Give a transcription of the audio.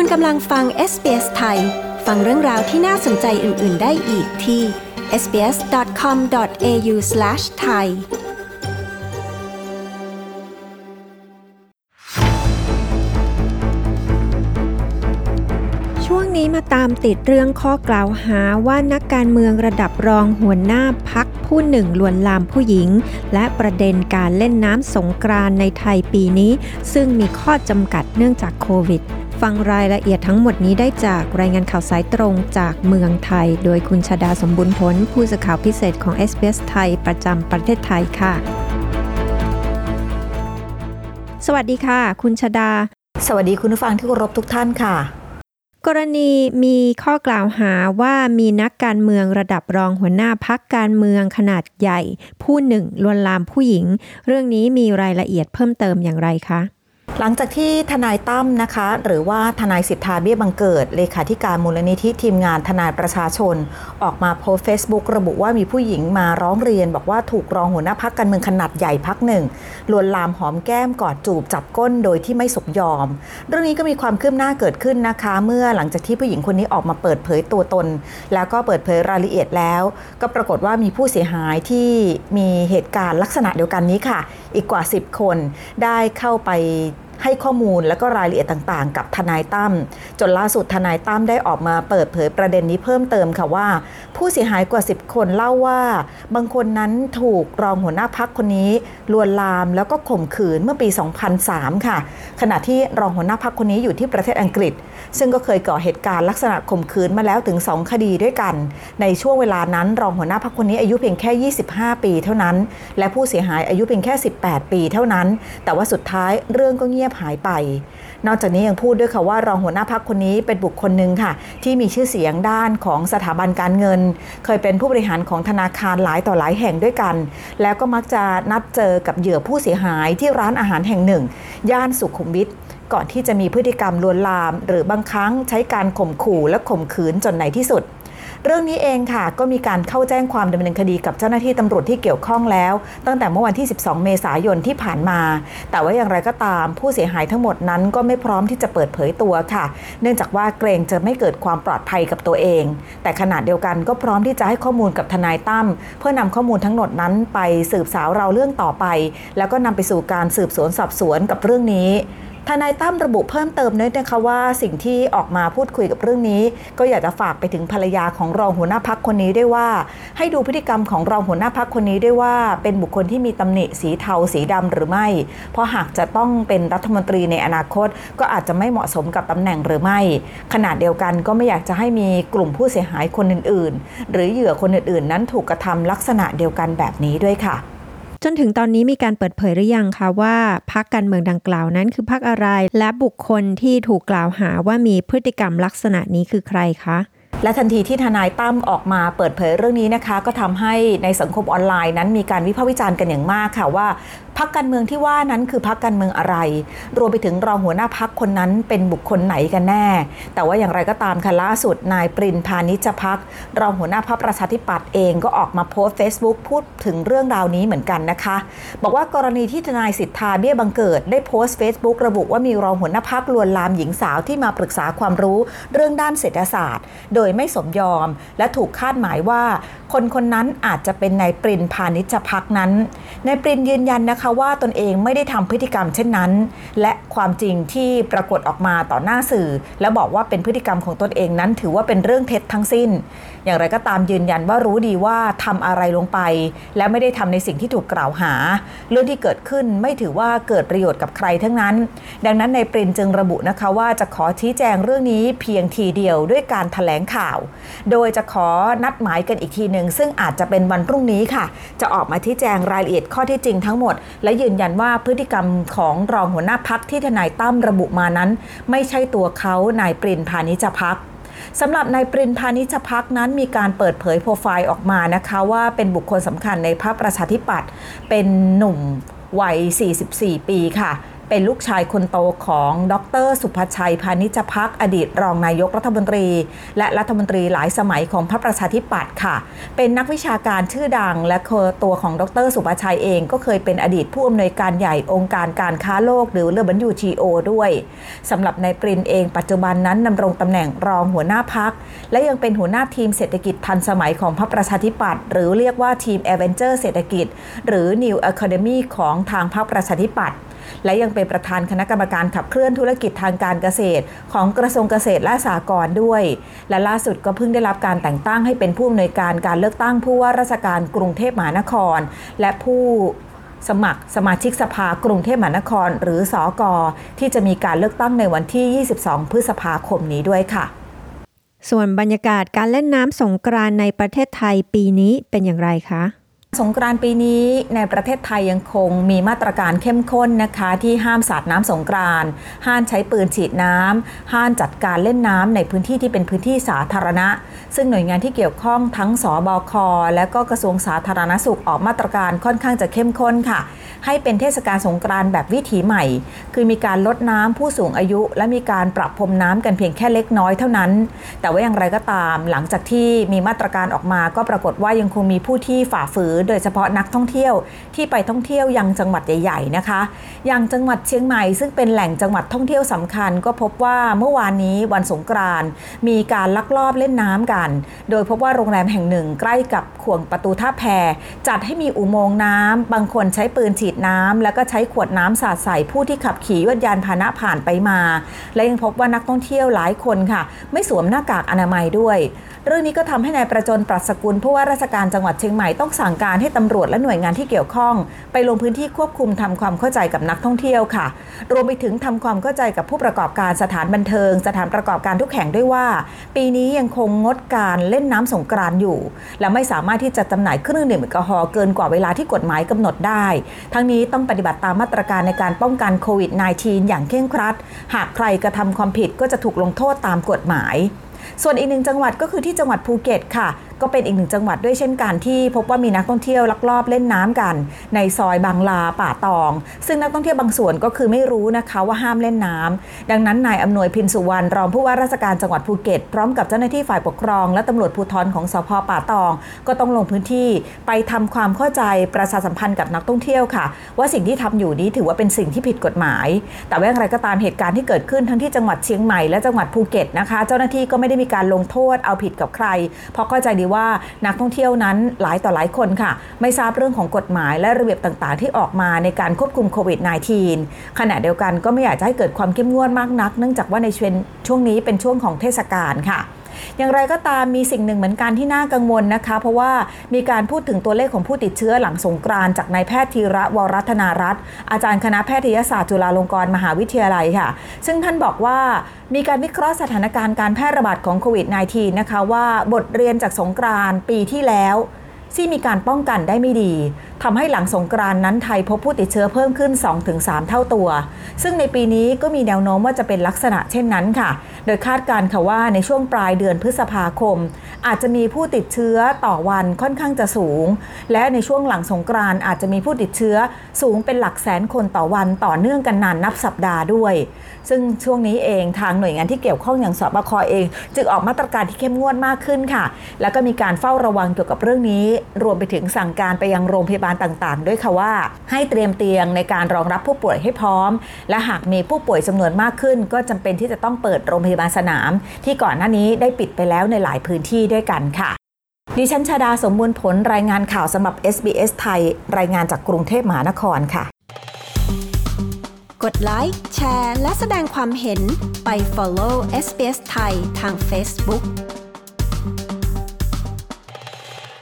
คุณกำลังฟัง SBS ไทย ฟังเรื่องราวที่น่าสนใจอื่น ๆ ได้อีกที่ sbs.com.au/thai ช่วงนี้มาตามติดเรื่องข้อกล่าวหาว่านักการเมืองระดับรองหัวหน้าพักผู้หนึ่งลวนลามผู้หญิง และประเด็นการเล่นน้ำสงกรานในไทยปีนี้ ซึ่งมีข้อจำกัดเนื่องจากโควิด ฟังรายละเอียดทั้งหมดนี้ได้จากรายงานข่าวสายตรงจากเมืองไทย โดยคุณชาดาสมบุญผล ผู้สื่อข่าวพิเศษของ s อ s ไทยประจำประเทศไทยค่ะ สวัสดีค่ะ คุณชาดา สวัสดีคุณผู้ฟังที่เคารพทุกท่านค่ะ กรณีมีข้อกล่าวหาว่ามีนักการเมืองระดับรองหัวหน้าพักการเมืองขนาดใหญ่ ผู้หนึ่งลวนลามผู้หญิง เรื่องนี้มีรายละเอียดเพิ่มเติมอย่างไรคะ หลังจากที่ทนายตั้มนะคะ หรือว่าทนายสิทธาเบี้ยบังเกิด เลขาธิการมูลนิธิทีมงานทนายประชาชน ออกมาโพสเฟซบุ๊กระบุว่ามีผู้หญิงมาร้องเรียน บอกว่าถูกรองหัวหน้าพักการเมืองขนาดใหญ่พักหนึ่งลวนลามหอมแก้มกอดจูบจับก้นโดยที่ไม่สมยอม เรื่องนี้ก็มีความคืบหน้าเกิดขึ้นนะคะ เมื่อหลังจากที่ผู้หญิงคนนี้ออกมาเปิดเผยตัวตน แล้วก็เปิดเผยรายละเอียดแล้ว ก็ปรากฏว่ามีผู้เสียหายที่มีเหตุการณ์ลักษณะเดียวกันนี้ค่ะ อีกกว่า 10 คนได้เข้าไป ให้ข้อมูลและก็รายละเอียดต่างๆ กับทนายตั้มจนล่าสุดทนายตั้มได้ออกมาเปิดเผยประเด็นนี้เพิ่มเติมค่ะว่า ผู้เสียหายกว่า 10 คนเล่าว่า บางคนนั้นถูกรองหัวหน้าพักคนนี้ลวนลามแล้วก็ข่มขืนเมื่อปี 2003 ค่ะ ขณะที่รองหัวหน้าพักคนนี้อยู่ที่ประเทศอังกฤษ ซึ่งก็เคยก่อเหตุการณ์ลักษณะข่มขืนมาแล้วถึง 2 คดีด้วยกัน ในช่วงเวลานั้นรองหัวหน้าพักคนนี้อายุเพียงแค่ 25 ปี เท่านั้น และผู้เสียหายอายุเพียงแค่ 18 ปี เท่านั้น แต่ว่าสุดท้ายเรื่องก็เงียบหายไป นอกจากนี้ยังพูดด้วยค่ะว่ารองหัวหน้าพักคนนี้เป็นบุคคลหนึ่งค่ะ ที่มีชื่อเสียงด้านของสถาบันการเงิน เคยเป็นผู้บริหารของธนาคารหลายต่อหลายแห่งด้วยกัน แล้วก็มักจะนัดเจอกับเหยื่อผู้เสียหายที่ร้านอาหารแห่งหนึ่ง ย่านสุขุมวิทก่อนที่จะมีพฤติกรรมลวนลาม หรือบางครั้งใช้การข่มขู่และข่มขืนจนในที่สุด เรื่องนี้เองค่ะ ก็มีการเข้าแจ้งความดำเนินคดีกับเจ้าหน้าที่ตำรวจที่เกี่ยวข้องแล้ว ตั้งแต่เมื่อวันที่ 12 เมษายนที่ผ่านมา แต่ว่าอย่างไรก็ตาม ผู้เสียหายทั้งหมดนั้นก็ไม่พร้อมที่จะเปิดเผยตัวค่ะ เนื่องจากว่าเกรงจะไม่เกิดความปลอดภัยกับตัวเอง แต่ขณะเดียวกันก็พร้อมที่จะให้ข้อมูลกับทนายตั้มเพื่อนำข้อมูลทั้งหมดนั้นไปสืบสาวเราเรื่องต่อไป แล้วก็นำไปสู่การสืบสวนสอบสวนกับเรื่องนี้ ทนายตั้มระบุเพิ่มเติมด้วยนะคะว่าสิ่งที่ออกมาพูดคุยกับเรื่องนี้ ก็อยากจะฝากไปถึงภรรยาของรองหัวหน้าพักคนนี้ด้วยว่า ให้ดูพฤติกรรมของรองหัวหน้าพักคนนี้ด้วยว่า เป็นบุคคลที่มีตำหนิสีเทาสีดำหรือไม่ เพราะหากจะต้องเป็นรัฐมนตรีในอนาคต ก็อาจจะไม่เหมาะสมกับตำแหน่งหรือไม่ขณะเดียวกันก็ไม่อยากจะให้มีกลุ่มผู้เสียหายคนอื่น ๆ หรือเหยื่อคนอื่น ๆ นั้นถูกกระทำลักษณะเดียวกันแบบนี้ด้วยค่ะ จนถึงตอนนี้มีการเปิดเผยหรือยังคะว่าพักการเมืองดังกล่าวนั้นคือพักอะไร และบุคคลที่ถูกกล่าวหาว่ามีพฤติกรรมลักษณะนี้คือใครคะและทันทีที่ทนายตั้มออกมาเปิดเผยเรื่องนี้นะคะ ก็ทำให้ในสังคมออนไลน์นั้นมีการวิพากษ์วิจารณ์กันอย่างมากค่ะว่า พักการเมืองที่ว่านั้นคือพักการเมืองอะไร รวมไปถึงรองหัวหน้าพักคนนั้นเป็นบุคคลไหนกันแน่ แต่ว่าอย่างไรก็ตามค่ะล่าสุดนายปรินพานิชพักรองหัวหน้าพักประชาธิปัตย์เองก็ออกมาโพสต์ Facebook พูดถึงเรื่องราวนี้เหมือนกันนะคะ บอกว่ากรณีที่ทนายสิทธาเบี้ยบังเกิดได้โพสต์ Facebook ระบุว่ามีรองหัวหน้าพักลวนลามหญิงสาวที่มาปรึกษาความรู้เรื่องด้านเศรษฐศาสตร์ โดยไม่สมยอม และถูกคาดหมายว่า คนคนนั้นอาจจะเป็นนายปรินพานิชพักนั้นนายปรินยืนยันนะคะว่าตนเองไม่ได้ทำพฤติกรรมเช่นนั้น และความจริงที่ปรากฏออกมาต่อหน้าสื่อ และบอกว่าเป็นพฤติกรรมของตนเองนั้น ถือว่าเป็นเรื่องเท็จทั้งสิ้น อย่างไรก็ตามยืนยันว่ารู้ดีว่าทำอะไรลงไป และไม่ได้ทำในสิ่งที่ถูกกล่าวหา เรื่องที่เกิดขึ้นไม่ถือว่าเกิดประโยชน์กับใครทั้งนั้น ดังนั้นในปรินจึงระบุนะคะว่าจะขอชี้แจงเรื่องนี้เพียงทีเดียวด้วยการถแถลงข่าว โดยจะขอนัดหมายกันอีกทีหนึ่งซึ่งอาจจะเป็นวันพรุ่งนี้ค่ะ จะออกมาชี้แจงรายละเอียดข้อที่จริงทั้งหมดและยืนยันว่าพฤติกรรมของรองหัวหน้าพักที่ทนายตั้มระบุมานั้น ไม่ใช่ตัวเขานายปรินพานิชพักสำหรับนายปรินพานิชพักนั้นมีการเปิดเผยโปรไฟล์ออกมานะคะว่าเป็นบุคคลสำคัญในพรรคประชาธิปัตย์เป็นหนุ่มวัย 44 ปีค่ะ เป็นลูกชายคนโตของดร สุภชัยพานิจพักอดีตรองนายกรัฐมนตรี และรัฐมนตรีหลายสมัยของพรรคประชาธิปัตย์ค่ะ เป็นนักวิชาการชื่อดัง และตัวของดร ศุภชัยเองก็เคยเป็นอดีตผู้อำนวยการใหญ่องค์การการค้าโลกหรือหรือ WTO ด้วยสำหรับนายปริญญ์เองปัจจุบันนั้นดำรงตำแหน่งรองหัวหน้าพรรคและยังเป็นหัวหน้าทีมเศรษฐกิจทันสมัยของพรรคประชาธิปัตย์หรือเรียกว่าทีมแอเวนเจอร์เศรษฐกิจ หรือ New Economy ของทางพรรคประชาธิปัตย์ และยังเป็นประธานคณะกรรมการขับเคลื่อนธุรกิจทางการเกษตร ของกระทรวงเกษตรและสหกรณ์ด้วย และล่าสุดก็เพิ่งได้รับการแต่งตั้งให้เป็นผู้อำนวยการการเลือกตั้งผู้ว่าราชการกรุงเทพมหานคร และผู้สมัครสมาชิกสภากรุงเทพมหานคร หรือสอกอที่จะมีการเลือกตั้งในวันที่ 22 พฤษภาคมนี้ด้วยค่ะ ส่วนบรรยากาศการเล่นน้ำสงกรานในประเทศไทยปีนี้เป็นอย่างไรคะ สงกรานต์ปีนี้ในประเทศไทยยังคงมีมาตรการเข้มข้นนะคะ ที่ห้ามสาดน้ำสงกรานต์ห้ามใช้ปืนฉีดน้ำห้ามจัดการเล่นน้ำในพื้นที่ที่เป็นพื้นที่สาธารณะ ซึ่งหน่วยงานที่เกี่ยวข้องทั้งสบคและก็กระทรวงสาธารณสุขออกมาตรการค่อนข้างจะเข้มข้นค่ะ ให้เป็นเทศกาลสงกรานต์แบบวิถีใหม่ คือมีการลดน้ำผู้สูงอายุ และมีการปรับพรมน้ำกันเพียงแค่เล็กน้อยเท่านั้น แต่ว่าอย่างไรก็ตาม หลังจากที่มีมาตรการออกมาก็ปรากฏว่ายังคงมีผู้ที่ฝ่าฝืนโดยเฉพาะนักท่องเที่ยวที่ไปท่องเที่ยวยังจังหวัดใหญ่ๆนะคะ อย่างจังหวัดเชียงใหม่ซึ่งเป็นแหล่งจังหวัดท่องเที่ยวสำคัญ ก็พบว่าเมื่อวานนี้วันสงกรานต์มีการลักลอบเล่นน้ำกัน โดยพบว่าโรงแรมแห่งหนึ่งใกล้กับขวงประตูท่าแพจัดให้มีอุโมงค์น้ำบางคนใช้ปืนฉีดน้ำแล้วก็ใช้ขวดน้ำสาดใส่ผู้ที่ขับขี่ยวดยานพาหนะผ่านไปมา และยังพบว่านักท่องเที่ยวหลายคนค่ะ ไม่สวมหน้ากากอนามัยด้วย เรื่องนี้ก็ทำให้นายประจนปรัชกุลผู้ว่าราชการจังหวัดเชียงใหม่ต้องสั่งการให้ตำรวจและหน่วยงานที่เกี่ยวข้อง ไปลงพื้นที่ควบคุมทำความเข้าใจกับนักท่องเที่ยวค่ะ รวมไปถึงทำความเข้าใจกับผู้ประกอบการสถานบันเทิง สถานประกอบการทุกแห่งด้วยว่า ปีนี้ยังคงงดการเล่นน้ำสงกรานต์อยู่ และไม่สามารถที่จะจำหน่ายเครื่องดื่มแอลกอฮอล์เกินกว่าเวลาที่กฎหมายกำหนดได้ ทั้งนี้ต้องปฏิบัติตามมาตรการในการป้องกันโควิด -19 อย่างเคร่งครัด หากใครกระทำความผิดก็จะถูกลงโทษตามกฎหมายส่วนอีกหนึ่งจังหวัดก็คือที่จังหวัดภูเก็ตค่ะ ก็เป็นอีกหนึ่งจังหวัดด้วยเช่นกันที่พบว่ามีนักท่องเที่ยวลักลอบเล่นน้ำกัน ในซอยบางลาป่าตอง ซึ่งนักท่องเที่ยวบางส่วนก็คือไม่รู้นะคะว่าห้ามเล่นน้ำดังนั้นนายอำนวยพินสุวรรณรองผู้ว่าราชการจังหวัดภูเก็ต พร้อมกับเจ้าหน้าที่ฝ่ายปกครอง และตำรวจภูธรของสพป่าตอง ก็ต้องลงพื้นที่ไปทำความเข้าใจประชาสัมพันธ์กับนักท่องเที่ยวค่ะ ว่าสิ่งที่ทำอยู่นี้ถือว่าเป็นสิ่งที่ผิดกฎหมาย แต่ว่าอย่างไรก็ตามเหตุการณ์ที่เกิดขึ้นทั้งที่จังหวัดเชียงใหม่และจังหวัดภูเก็ตนะคะ เจ้าหน้าที่ก็ไม่ได้มีการลงโทษเอาผิดกับใคร เพราะเข้าใจดีว่านักท่องเที่ยวนั้นหลายต่อหลายคนค่ะ ไม่ทราบเรื่องของกฎหมายและระเบียบต่างๆ ที่ออกมาในการควบคุมโควิด -19 ขณะเดียวกันก็ไม่อยากจะให้เกิดความเข้มงวดมากนัก เนื่องจากว่าในช่วงนี้เป็นช่วงของเทศกาลค่ะ อย่างไรก็ตามมีสิ่งหนึ่งเหมือนกันที่น่ากังวลนะคะ เพราะว่ามีการพูดถึงตัวเลขของผู้ติดเชื้อหลังสงกรานจากนายแพทย์ธีระวรัตนารัตน์อาจารย์คณะแพทยศาสตร์จุฬาลงกรณ์มหาวิทยาลัยค่ะ ซึ่งท่านบอกว่ามีการวิเคราะห์สถานการณ์การแพร่ระบาดของโควิด -19 นะคะว่าบทเรียนจากสงกรานปีที่แล้วที่มีการป้องกันได้ไม่ดีทำให้หลังสงกรานนั้นไทยพบผู้ติดเชื้อเพิ่มขึ้น 2-3 เท่าตัว ซึ่งในปีนี้ก็มีแนวโน้มว่าจะเป็นลักษณะเช่นนั้นค่ะ โดยคาดการ์ค่ะว่าในช่วงปลายเดือนพฤษภาคม อาจจะมีผู้ติดเชื้อต่อวันค่อนข้างจะสูง และในช่วงหลังสงกรานอาจจะมีผู้ติดเชื้อสูงเป็นหลักแสนคนต่อวันต่อเนื่องกันนานนับสัปดาห์ด้วย ซึ่งช่วงนี้เองทางหน่วยงานที่เกี่ยวข้องอย่างสบคเอง จึงออกมาตรการที่เข้มงวดมากขึ้นค่ะ แล้วก็มีการเฝ้าระวังเกี่ยวกับเรื่องนี้ รวมไปถึงสั่งการไปยังโรงพยาบาลต่างๆ ด้วยค่ะว่า ให้เตรียมเตียงในการรองรับผู้ป่วยให้พร้อม และหากมีผู้ป่วยจำนวนมากขึ้น ก็จำเป็นที่จะต้องเปิดโรงพยาบาลยาบาลสนาม ที่ก่อนหน้านี้ได้ปิดไปแล้วในหลายพื้นที่ด้วยกันค่ะ ดิฉันชาดาสมบูรณ์ผลรายงานข่าวสำหรับ SBS ไทย รายงานจากกรุงเทพมหานครค่ะ กดไลค์แชร์ และแสดงความเห็นไป follow SBS ไทยทาง Facebook